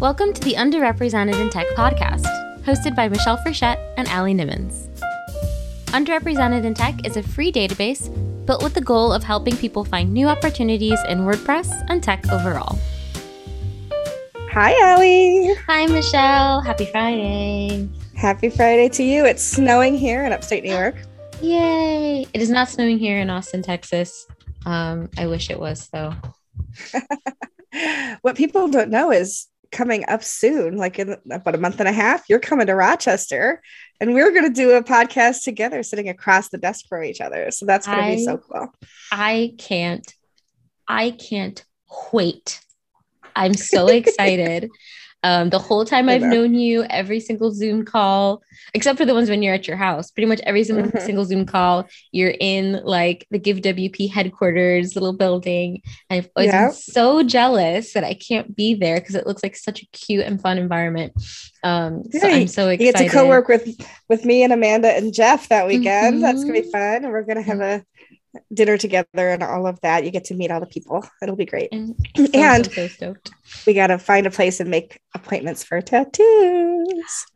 Welcome to the Underrepresented in Tech podcast, hosted by Michelle Frechette and Allie Nimmons. Underrepresented in Tech is a free database built with the goal of helping people find new opportunities in WordPress and tech overall. Hi, Ali. Hi, Michelle. Happy Friday. Happy Friday to you. It's snowing here in upstate New York. Yay. It is not snowing here in Austin, Texas. Um, I wish it was, though. what people don't know is coming up soon, like in about a month and a half, you're coming to Rochester and we're going to do a podcast together sitting across the desk from each other. So that's going to be so cool. I can't, I can't wait. I'm so excited. Um, the whole time I've known you, every single Zoom call, except for the ones when you're at your house, pretty much every single, mm-hmm. single Zoom call, you're in like the Give WP headquarters little building. And I've always been so jealous that I can't be there because it looks like such a cute and fun environment. Um, so I'm so excited. You get to co-work with with me and Amanda and Jeff that weekend. Mm-hmm. That's gonna be fun, and we're gonna have a dinner together and all of that. You get to meet all the people. It'll be great. And, and so, we got to find a place and make appointments for tattoos.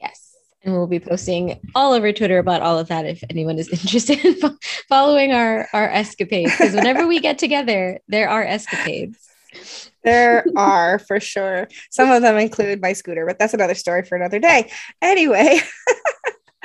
Yes. And we'll be posting all over Twitter about all of that if anyone is interested in following our, our escapades. Because whenever we get together, there are escapades. There are for sure. Some of them include my scooter, but that's another story for another day. Anyway,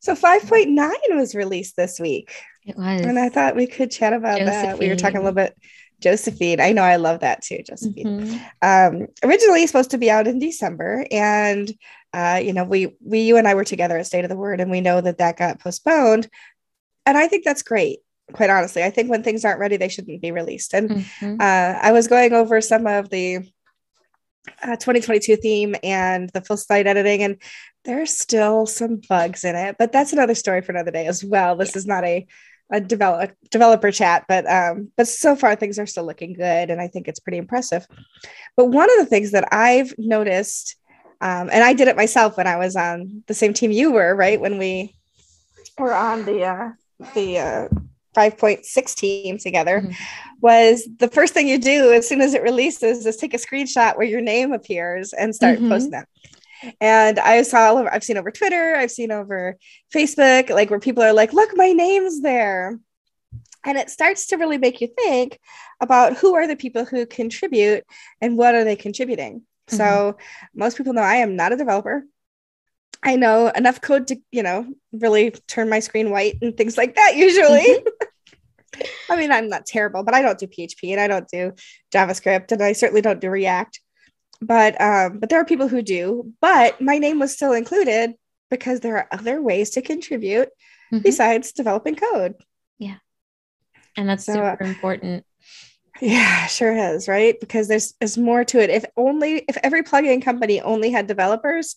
so 5.9 was released this week. It was. And I thought we could chat about Josephine. that. We were talking a little bit Josephine. I know I love that too, Josephine. Mm-hmm. Um, originally supposed to be out in December, and uh, you know, we we you and I were together at State of the Word, and we know that that got postponed. And I think that's great. Quite honestly, I think when things aren't ready, they shouldn't be released. And mm-hmm. uh, I was going over some of the uh, 2022 theme and the full site editing, and there's still some bugs in it. But that's another story for another day as well. This yeah. is not a a develop, developer chat, but um, but so far things are still looking good, and I think it's pretty impressive. But one of the things that I've noticed, um, and I did it myself when I was on the same team you were, right? When we were on the uh, the uh, 5.6 team together, mm-hmm. was the first thing you do as soon as it releases is take a screenshot where your name appears and start mm-hmm. posting it. And I saw, over, I've seen over Twitter, I've seen over Facebook, like where people are like, look, my name's there. And it starts to really make you think about who are the people who contribute and what are they contributing. Mm-hmm. So most people know I am not a developer. I know enough code to, you know, really turn my screen white and things like that usually. Mm-hmm. I mean, I'm not terrible, but I don't do PHP and I don't do JavaScript and I certainly don't do React but um, but there are people who do. But my name was still included because there are other ways to contribute mm-hmm. besides developing code. Yeah, and that's so, super important. Yeah, sure is, right? Because there's there's more to it. If only if every plugin company only had developers,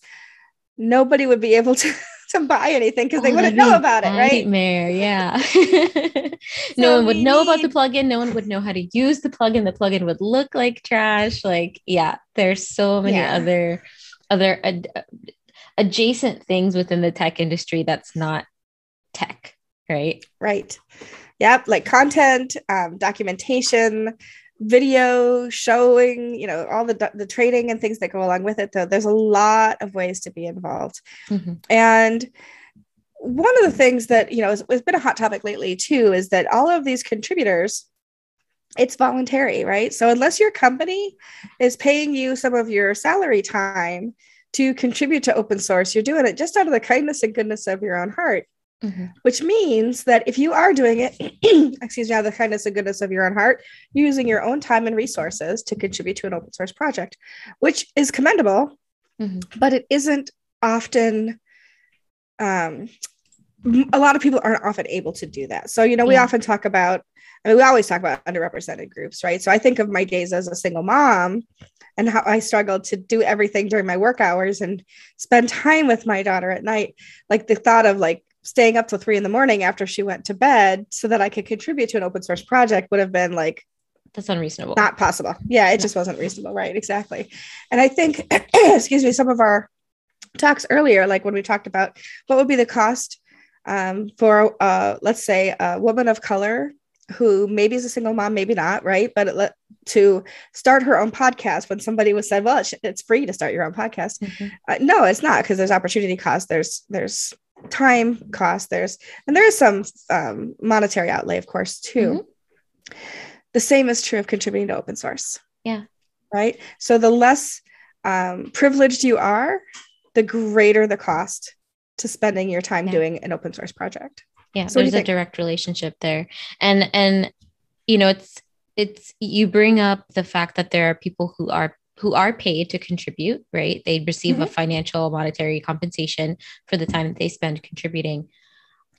nobody would be able to to buy anything because oh, they wouldn't know about it, right? Nightmare, yeah. no so one would know need... about the plugin. No one would know how to use the plugin. The plugin would look like trash. Like, yeah, there's so many yeah. other other ad- adjacent things within the tech industry that's not tech, right? Right. Yep, like content, um, documentation, video showing you know all the the trading and things that go along with it though there's a lot of ways to be involved. Mm-hmm. and one of the things that you know has, has been a hot topic lately too is that all of these contributors it's voluntary right? So unless your company is paying you some of your salary time to contribute to open source you're doing it just out of the kindness and goodness of your own heart Mm-hmm. Which means that if you are doing it, excuse me, out of the kindness and goodness of your own heart, using your own time and resources to contribute to an open source project, which is commendable, mm-hmm. but it isn't often. Um, a lot of people aren't often able to do that. So, you know, we yeah. often talk about, I mean, we always talk about underrepresented groups, right? So I think of my days as a single mom and how I struggled to do everything during my work hours and spend time with my daughter at night. Like the thought of like staying up till three in the morning after she went to bed so that I could contribute to an open source project would have been like that's unreasonable. Not possible. Yeah, it just wasn't reasonable. Right. Exactly. And I think, excuse me, some of our talks earlier, like when we talked about what would be the cost um, for, uh, let's say, a woman of color who maybe is a single mom, maybe not, right? But it, to start her own podcast when somebody was said, well, it's free to start your own podcast. Mm-hmm. Uh, no, it's not because there's opportunity cost. There's there's time cost. There's and there is some um, monetary outlay, of course, too. Mm-hmm. The same is true of contributing to open source. Yeah. Right. So the less um, privileged you are, the greater the cost to spending your time yeah. doing an open source project. Yeah, so there's a direct relationship there. And and you know, it's it's you bring up the fact that there are people who are who are paid to contribute, right? They receive mm-hmm. a financial monetary compensation for the time that they spend contributing.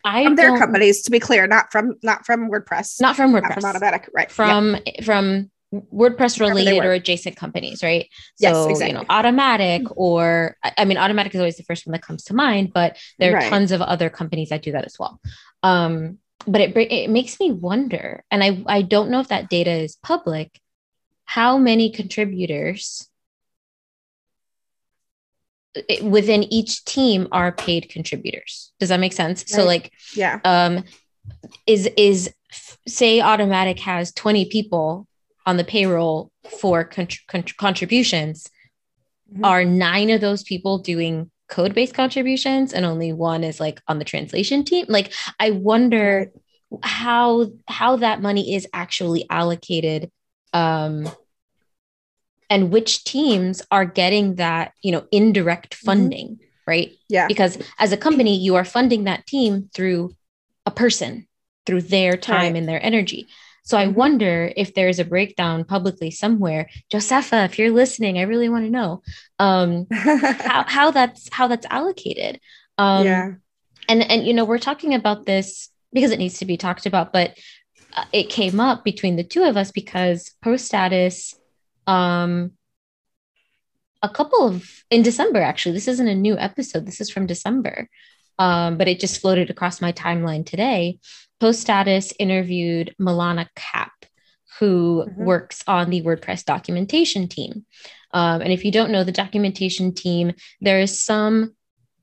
I from their companies, to be clear, not from not from WordPress, not from WordPress, not from Automattic, right? From yep. from WordPress related or adjacent companies, right? So, yes, exactly. you know, Automattic or I mean, Automattic is always the first one that comes to mind, but there are right. tons of other companies that do that as well. Um, but it it makes me wonder, and I I don't know if that data is public. How many contributors within each team are paid contributors? Does that make sense? Right. So, like, yeah, um, is is say Automattic has twenty people on the payroll for contributions mm-hmm. are nine of those people doing code based contributions and only one is like on the translation team like i wonder how how that money is actually allocated um and which teams are getting that you know indirect mm-hmm. funding mm-hmm. right yeah because as a company you are funding that team through a person through their time right. and their energy so I mm-hmm. wonder if there's a breakdown publicly somewhere. Josepha, if you're listening, I really want to know um, how, how that's how that's allocated. Um, yeah. And and you know we're talking about this because it needs to be talked about, but it came up between the two of us because Post Status um a couple of in December actually this isn't a new episode this is from December um, but it just floated across my timeline today Post Status interviewed Milana Cap, who mm-hmm. works on the WordPress documentation team. Um, and if you don't know the documentation team, there is some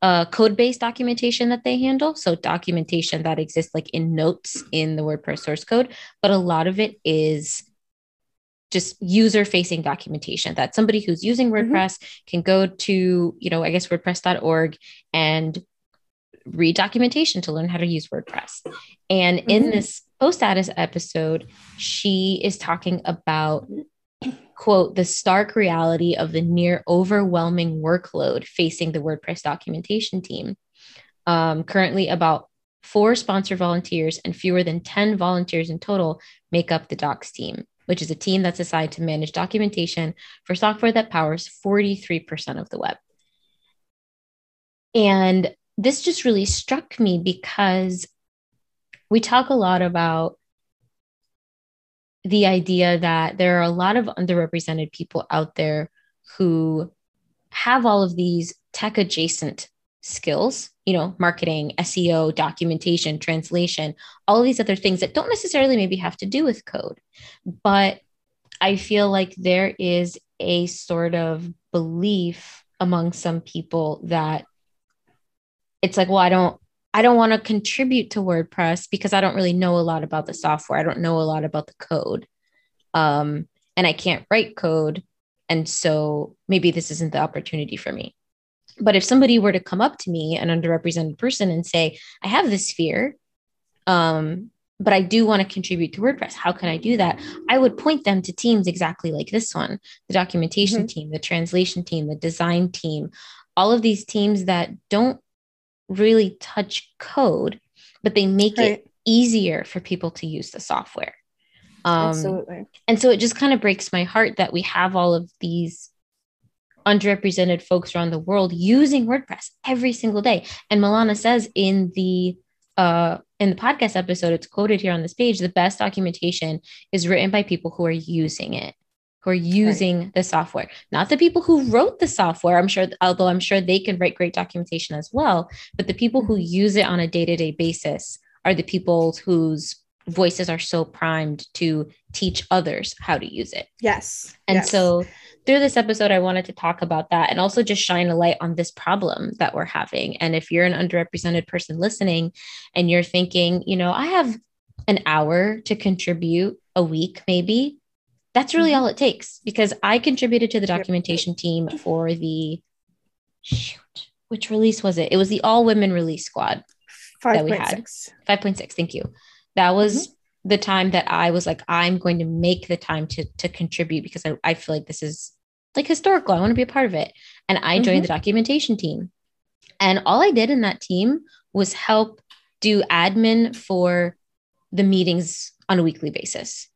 uh, code-based documentation that they handle. So documentation that exists like in notes in the WordPress source code, but a lot of it is just user-facing documentation that somebody who's using mm-hmm. WordPress mm-hmm. can go to, you know, I guess WordPress.org and read documentation to learn how to use WordPress. And mm-hmm. in this Post Status episode, she is talking about quote the stark reality of the near overwhelming workload facing the WordPress documentation team. Um, currently, about four sponsor volunteers and fewer than 10 volunteers in total make up the docs team, which is a team that's assigned to manage documentation for software that powers 43% of the web. And this just really struck me because we talk a lot about the idea that there are a lot of underrepresented people out there who have all of these tech adjacent skills, you know, marketing, SEO, documentation, translation, all these other things that don't necessarily maybe have to do with code. But I feel like there is a sort of belief among some people that it's like, well, I don't I don't want to contribute to WordPress because I don't really know a lot about the software. I don't know a lot about the code. Um, and I can't write code. And so maybe this isn't the opportunity for me. But if somebody were to come up to me, an underrepresented person, and say, I have this fear, um, but I do want to contribute to WordPress. How can I do that? I would point them to teams exactly like this one the documentation mm-hmm. team, the translation team, the design team, all of these teams that don't really touch code, but they make right. it easier for people to use the software. Um, Absolutely. And so it just kind of breaks my heart that we have all of these underrepresented folks around the world using WordPress every single day. And Milana says in the uh, in the podcast episode, it's quoted here on this page, the best documentation is written by people who are using it who are using right. the software, not the people who wrote the software. I'm sure, although I'm sure they can write great documentation as well, but the people who mm-hmm. use it on a day to day basis are the people whose voices are so primed to teach others how to use it. Yes. And yes. so through this episode, I wanted to talk about that and also just shine a light on this problem that we're having. And if you're an underrepresented person listening and you're thinking, you know, I have an hour to contribute a week, maybe, that's really mm-hmm. all it takes because I contributed to the documentation team for the shoot, which release was it? It was the all women release squad 5. that we had. 5.6. Thank you. That was mm-hmm. the time that I was like, I'm going to make the time to, to contribute because I, I feel like this is like historical. I want to be a part of it. And I joined mm-hmm. the documentation team. And all I did in that team was help do admin for the meetings on a weekly basis.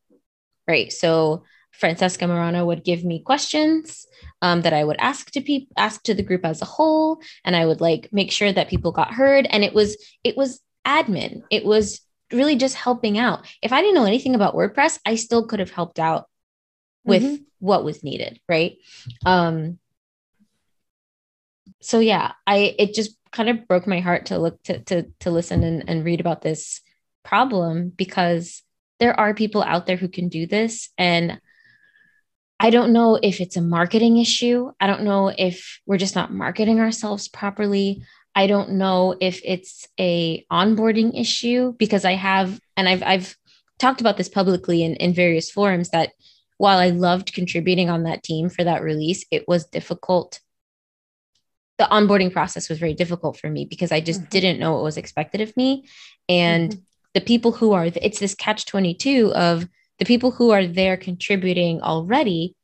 Right. So Francesca Marano would give me questions um, that I would ask to people, ask to the group as a whole, and I would like make sure that people got heard. And it was it was admin. It was really just helping out. If I didn't know anything about WordPress, I still could have helped out with mm-hmm. what was needed, right? Um, so yeah, I it just kind of broke my heart to look to to to listen and, and read about this problem because there are people out there who can do this and I don't know if it's a marketing issue. I don't know if we're just not marketing ourselves properly. I don't know if it's a onboarding issue because I have and I've I've talked about this publicly in, in various forums that while I loved contributing on that team for that release, it was difficult. The onboarding process was very difficult for me because I just mm-hmm. didn't know what was expected of me. And mm-hmm. The people who are, it's this catch 22 of the people who are there contributing already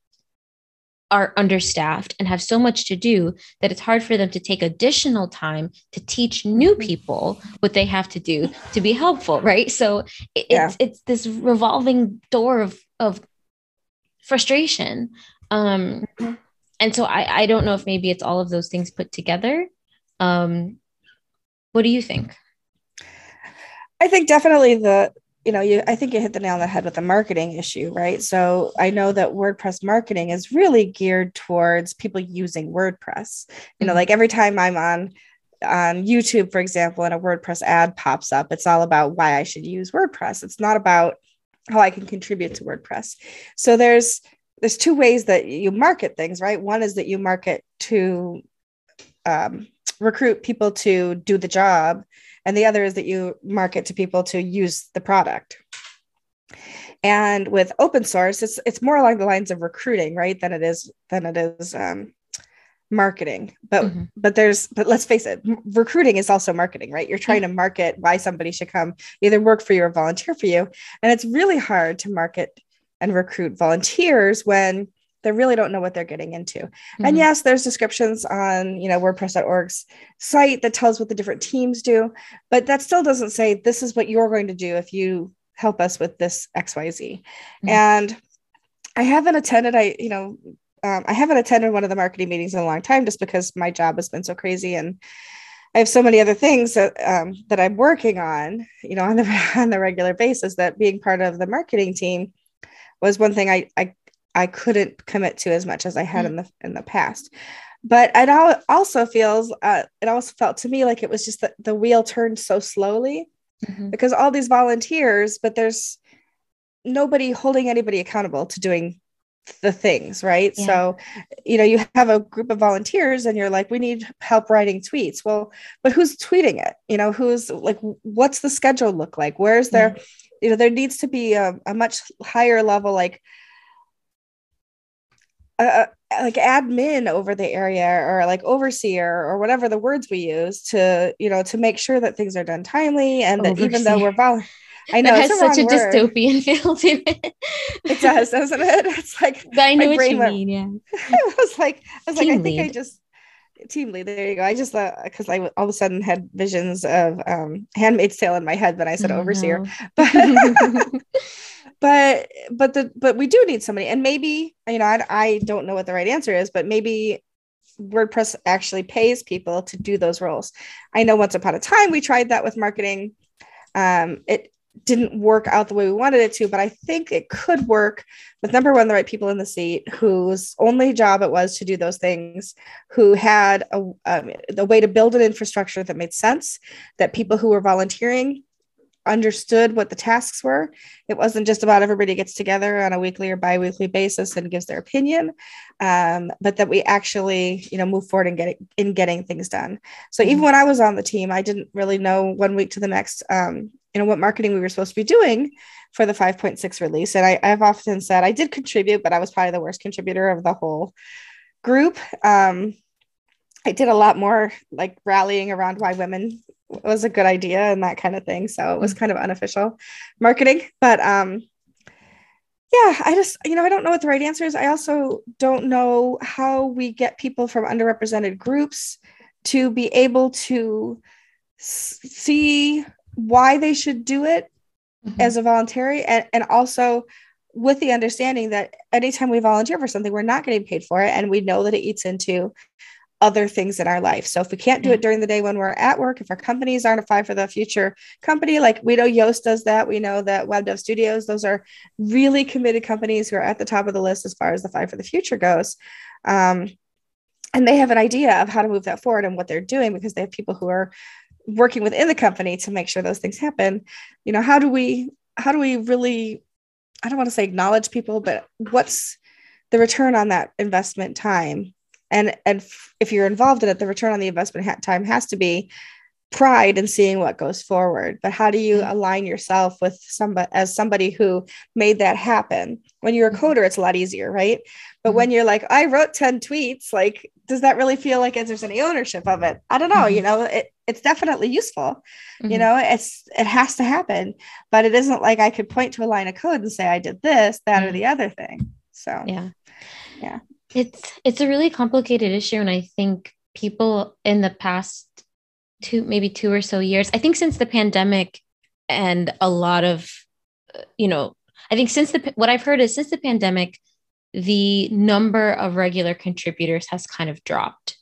are understaffed and have so much to do that it's hard for them to take additional time to teach new mm-hmm. people what they have to do to be helpful right so it's yeah. it's this revolving door of of frustration um mm-hmm. and so i i don't know if maybe it's all of those things put together um what do you think i think definitely the you know, you I think you hit the nail on the head with the marketing issue, right? So I know that WordPress marketing is really geared towards people using WordPress. You know, mm-hmm. like every time I'm on on YouTube, for example, and a WordPress ad pops up, it's all about why I should use WordPress. It's not about how I can contribute to WordPress. So there's there's two ways that you market things, right? One is that you market to um, recruit people to do the job and the other is that you market to people to use the product. And with open source it's it's more along the lines of recruiting right than it is than it is um, marketing. But mm-hmm. but there's but let's face it recruiting is also marketing right? You're trying to market why somebody should come either work for you or volunteer for you. And it's really hard to market and recruit volunteers when they really don't know what they're getting into. Mm-hmm. And yes, there's descriptions on, you know, WordPress.org's site that tells what the different teams do, but that still doesn't say this is what you're going to do if you help us with this XYZ. Mm-hmm. And I haven't attended, I, you know, um, I haven't attended one of the marketing meetings in a long time just because my job has been so crazy and I have so many other things that um, that I'm working on, you know, on the on the regular basis. That being part of the marketing team was one thing I I I couldn't commit to as much as I had mm-hmm. in the in the past. But it also feels uh, it also felt to me like it was just that the wheel turned so slowly mm-hmm. because all these volunteers, but there's nobody holding anybody accountable to doing the things right yeah. so you know you have a group of volunteers and you're like we need help writing tweets well but who's tweeting it you know who's like what's the schedule look like where's there mm-hmm. you know there needs to be a, a much higher level like uh, like admin over the area or like overseer or whatever the words we use to you know to make sure that things are done timely and that even though we're vol- I know it has such a word. dystopian feel to it. it does, doesn't it? It's like I know what you went, mean. Yeah, I was like, I was team like, I think. I just team lead. There you go. I just thought because I all of a sudden had visions of um Handmaid's Tale in my head when I said oh, overseer, no. but but but the but we do need somebody. And maybe you know I, I don't know what the right answer is but maybe wordpress actually pays people to do those roles. I know once upon a time we tried that with marketing. Um, it didn't work out the way we wanted it to but i think it could work with number one the right people in the seat whose only job it was to do those things who had a, um, a way to build an infrastructure that made sense that people who were volunteering understood what the tasks were. It wasn't just about everybody gets together on a weekly or biweekly basis and gives their opinion, um, but that we actually, you know, move forward and get in getting things done. So even mm-hmm. when I was on the team, I didn't really know one week to the next um, you know what marketing we were supposed to be doing for the 5.6 release and I, i've often said i did contribute but i was probably the worst contributor of the whole group um, i did a lot more like rallying around why women was a good idea and that kind of thing so it was mm. kind of unofficial marketing but um yeah i just you know i don't know what the right answer is i also don't know how we get people from underrepresented groups to be able to see why they should do it mm-hmm. as a voluntary and, and also with the understanding that anytime we volunteer for something we're not getting paid for it and we know that it eats into other things in our life. So if we can't do it during the day when we're at work, if our companies aren't a five for the future company, like we know Yoast does that, we know that WebDevStudios, those are really committed companies who are at the top of the list as far as the five for the future goes. Um, and they have an idea of how to move that forward and what they're doing because they have people who are working within the company to make sure those things happen. You know, how do we how do we really I don't want to say acknowledge people, but what's the return on that investment time and and if you're involved in it the return on the investment ha- time has to be pride in seeing what goes forward but how do you mm-hmm. align yourself with somebody as somebody who made that happen when you're a mm-hmm. coder it's a lot easier right but mm-hmm. when you're like i wrote 10 tweets like does that really feel like there's any ownership of it i don't know mm-hmm. you know it, it's definitely useful mm-hmm. you know it's it has to happen but it isn't like i could point to a line of code and say i did this that or mm-hmm. the other thing so yeah yeah it's it's a really complicated issue, and I think people in the past two, maybe two or so years, I think since the pandemic, and a lot of, you know, I think since the what I've heard is since the pandemic, the number of regular contributors has kind of dropped,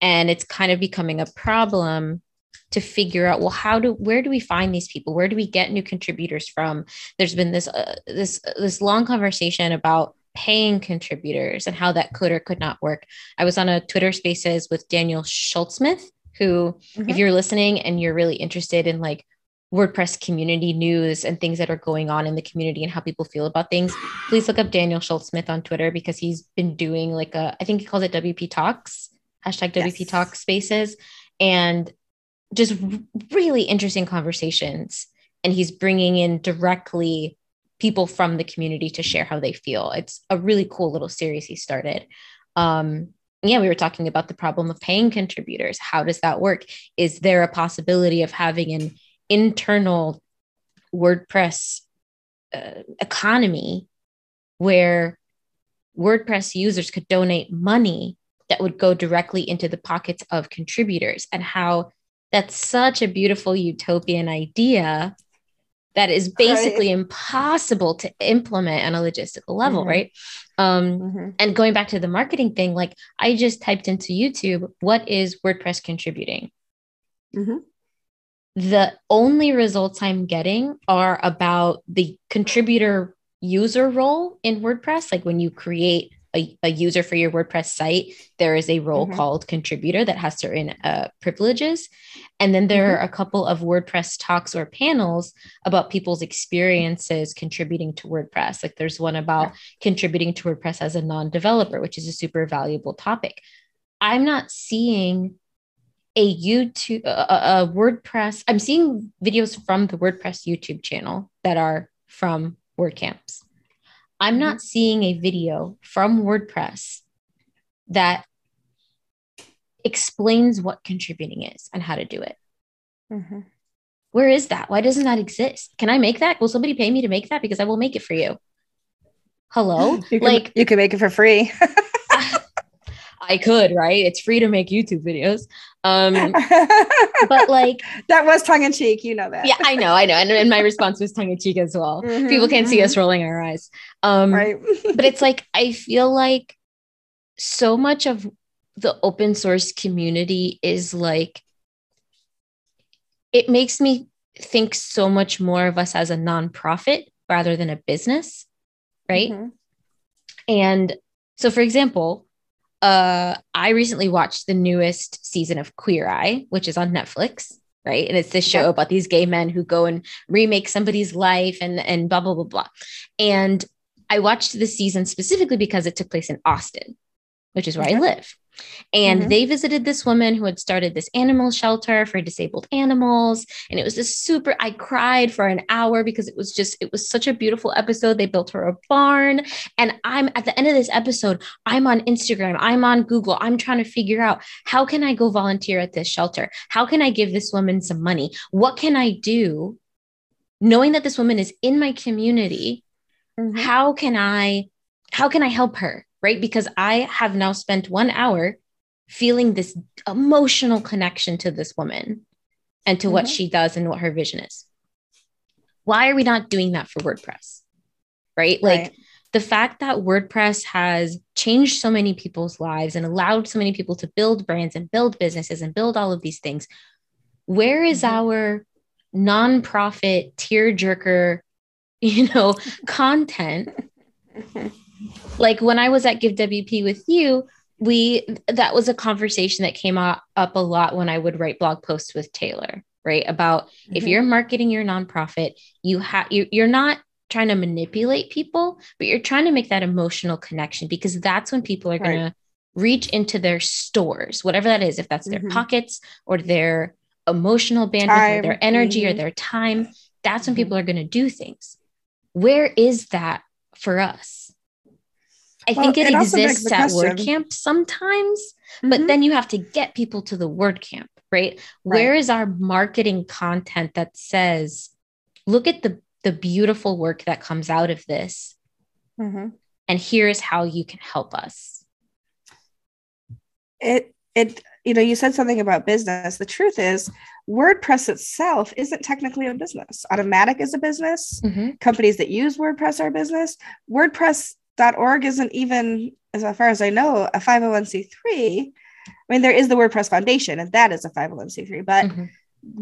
and it's kind of becoming a problem to figure out well how do where do we find these people? Where do we get new contributors from? There's been this uh, this this long conversation about paying contributors and how that could or could not work. I was on a Twitter spaces with Daniel Schutzsmith, who, mm-hmm. if you're listening and you're really interested in like WordPress community news and things that are going on in the community and how people feel about things, please look up Daniel Schutzsmith on Twitter because he's been doing like a, I think he calls it WP Talks, hashtag WP yes. Talk spaces, and just really interesting conversations. And he's bringing in directly people from the community to share how they feel. It's a really cool little series he started. Um, yeah, we were talking about the problem of paying contributors. How does that work? Is there a possibility of having an internal WordPress uh, economy where WordPress users could donate money that would go directly into the pockets of contributors, and how that's such a beautiful utopian idea that is basically right. impossible to implement on a logistical level, mm-hmm. right? Um, mm-hmm. And going back to the marketing thing, like I just typed into YouTube, what is WordPress contributing? Mm-hmm. The only results I'm getting are about the contributor user role in WordPress. Like when you create a, a user for your WordPress site, there is a role mm-hmm. called contributor that has certain uh, privileges. And then there mm-hmm. are a couple of WordPress talks or panels about people's experiences contributing to WordPress. Like there's one about contributing to WordPress as a non developer, which is a super valuable topic. I'm not seeing a YouTube, a, a WordPress, I'm seeing videos from the WordPress YouTube channel that are from WordCamps. I'm mm-hmm. not seeing a video from WordPress that explains what contributing is and how to do it. Mm-hmm. Where is that? Why doesn't that exist? Can I make that? Will somebody pay me to make that? Because I will make it for you. Hello? You can, like you can make it for free. I could, right? It's free to make YouTube videos. Um, but like that was tongue in cheek, you know that. yeah, I know, I know. And, and my response was tongue in cheek as well. Mm-hmm, People can't mm-hmm. see us mm-hmm. rolling our eyes. Um, right. but it's like, I feel like so much of the open source community is like, it makes me think so much more of us as a nonprofit rather than a business. Right. Mm-hmm. And so, for example, uh, I recently watched the newest season of Queer Eye, which is on Netflix, right? And it's this show yeah. about these gay men who go and remake somebody's life and and blah blah blah blah. And I watched the season specifically because it took place in Austin, which is where okay. I live. And mm-hmm. they visited this woman who had started this animal shelter for disabled animals. And it was just super, I cried for an hour because it was just, it was such a beautiful episode. They built her a barn. And I'm at the end of this episode, I'm on Instagram, I'm on Google, I'm trying to figure out how can I go volunteer at this shelter? How can I give this woman some money? What can I do? Knowing that this woman is in my community, mm-hmm. how can I, how can I help her? Right? Because I have now spent one hour feeling this emotional connection to this woman and to mm-hmm. what she does and what her vision is. Why are we not doing that for WordPress? Right? right. Like the fact that WordPress has changed so many people's lives and allowed so many people to build brands and build businesses and build all of these things. Where is mm-hmm. our nonprofit tearjerker, you know, content like when I was at Give WP with you, we that was a conversation that came up, a lot when I would write blog posts with Taylor, right? About mm-hmm. if you're marketing your nonprofit, you have you, you're not trying to manipulate people, but you're trying to make that emotional connection because that's when people are going to reach into their stores, whatever that is, if that's their mm-hmm. pockets or their emotional bandwidth time. or their energy mm-hmm. or their time, that's when mm-hmm. people are going to do things. Where is that for us? I well, think it, it exists at WordCamp sometimes, mm-hmm. but then you have to get people to the WordCamp, right? right? Where is our marketing content that says, look at the the beautiful work that comes out of this, mm-hmm. and here is how you can help us. It it you know you said something about business. The truth is, WordPress itself isn't technically a business. Automattic is a business. Mm-hmm. Companies that use WordPress are business. WordPress org isn't even, as far as I know, a 501c3. I mean, there is the WordPress Foundation, and that is a 501c3, but mm-hmm.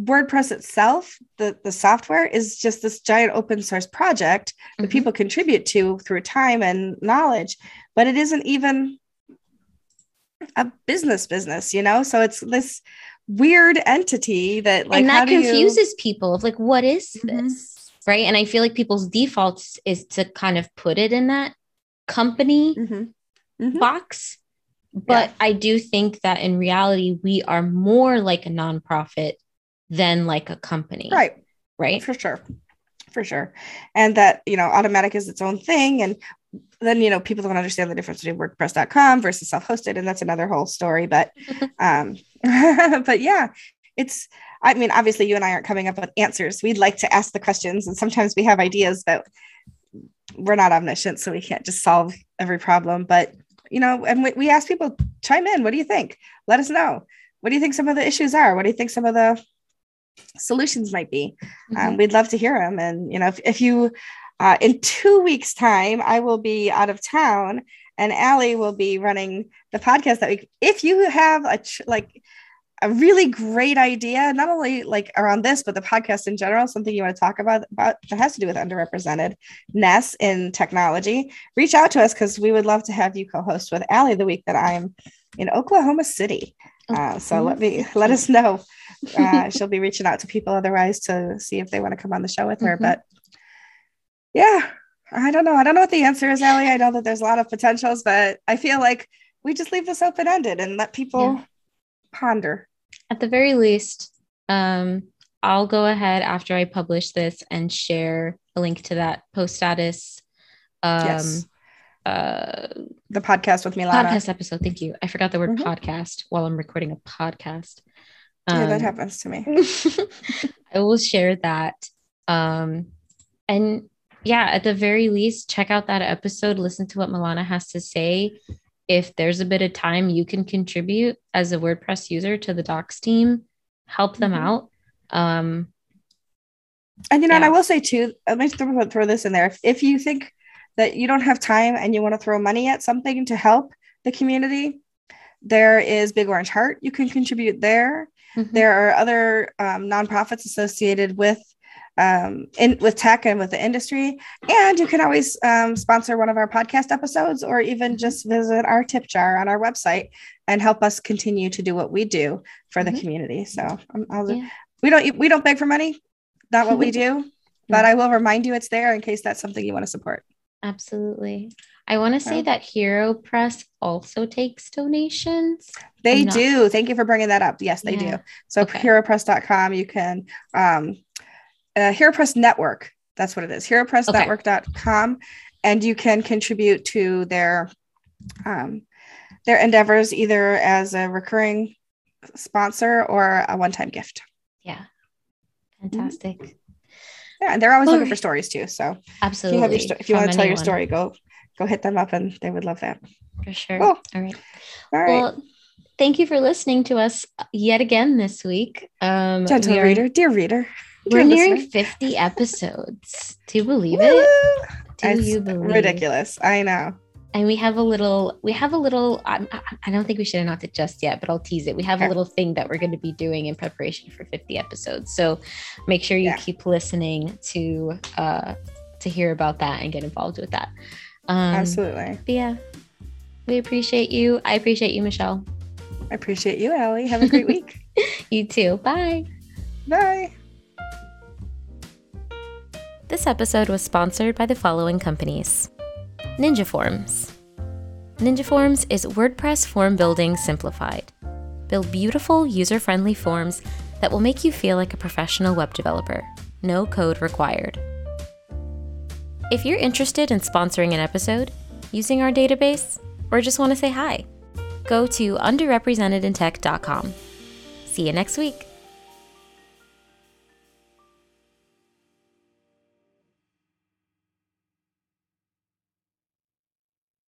WordPress itself, the, the software is just this giant open source project that mm-hmm. people contribute to through time and knowledge, but it isn't even a business business, you know? So it's this weird entity that like and that confuses you... people of like what is mm-hmm. this right and i feel like people's defaults is to kind of put it in that company mm-hmm. Mm-hmm. box. But yeah. I do think that in reality, we are more like a nonprofit than like a company. Right. Right. For sure. For sure. And that, you know, Automattic is its own thing. And then, you know, people don't understand the difference between WordPress.com versus self hosted. And that's another whole story. But, um, but yeah, it's, I mean, obviously, you and I aren't coming up with answers. We'd like to ask the questions, and sometimes we have ideas, but we're not omniscient, so we can't just solve every problem. But you know, and we, we ask people chime in. What do you think? Let us know. What do you think some of the issues are? What do you think some of the solutions might be? Um, mm-hmm. Um, we'd love to hear them. And you know, if, if you uh, in two weeks' time, I will be out of town, and Allie will be running the podcast that week. If you have a ch- like a really great idea, not only like around this, but the podcast in general, something you want to talk about, about that has to do with underrepresented ness in technology, reach out to us because we would love to have you co-host with Allie the week that I'm in Oklahoma City. Uh, so let me let us know. Uh, she'll be reaching out to people otherwise to see if they want to come on the show with her. Mm-hmm. But yeah, I don't know. I don't know what the answer is, Allie. I know that there's a lot of potentials, but I feel like we just leave this open ended and let people. Yeah ponder. At the very least, um, I'll go ahead after I publish this and share a link to that Post Status. Um, yes. Uh, the podcast with Milana. Podcast episode. Thank you. I forgot the word mm-hmm. podcast while I'm recording a podcast. Um, yeah, that um, happens to me. I will share that. Um, and yeah, at the very least, check out that episode. Listen to what Milana has to say if there's a bit of time you can contribute as a WordPress user to the docs team, help them mm-hmm. out. Um, and you know, yeah. and I will say too, let me throw, throw this in there. If, if you think that you don't have time and you want to throw money at something to help the community, there is Big Orange Heart. You can contribute there. Mm-hmm. There are other um, nonprofits associated with um, in with tech and with the industry. And you can always um, sponsor one of our podcast episodes or even mm-hmm. just visit our tip jar on our website and help us continue to do what we do for mm-hmm. the community. So um, yeah. we don't we don't beg for money, not what we do, but I will remind you it's there in case that's something you want to support. Absolutely. I want to say that HeroPress also takes donations. They not... do. Thank you for bringing that up. Yes, they yeah. do. So okay. HeroPress.com, you can um uh, HeroPress Network. That's what it is. HeroPressNetwork.com. Okay. And you can contribute to their um their endeavors either as a recurring sponsor or a one-time gift. Yeah. Fantastic. Mm-hmm. Yeah, and they're always looking for stories too. So absolutely, if you, sto- if you want to tell your story, go go hit them up, and they would love that. For sure. Cool. All right. All right. Well, thank you for listening to us yet again this week. Um, Gentle are, reader, dear reader, we're nearing listener. 50 episodes. Do you believe it? Do it's you believe? Ridiculous. I know and we have a little we have a little I, I don't think we should announce it just yet but i'll tease it we have a little thing that we're going to be doing in preparation for 50 episodes so make sure you yeah. keep listening to uh to hear about that and get involved with that um absolutely yeah we appreciate you i appreciate you michelle i appreciate you Allie. have a great week you too bye bye this episode was sponsored by the following companies Ninja Forms. Ninja Forms is WordPress form building simplified. Build beautiful, user friendly forms that will make you feel like a professional web developer. No code required. If you're interested in sponsoring an episode, using our database, or just want to say hi, go to underrepresentedintech.com. See you next week.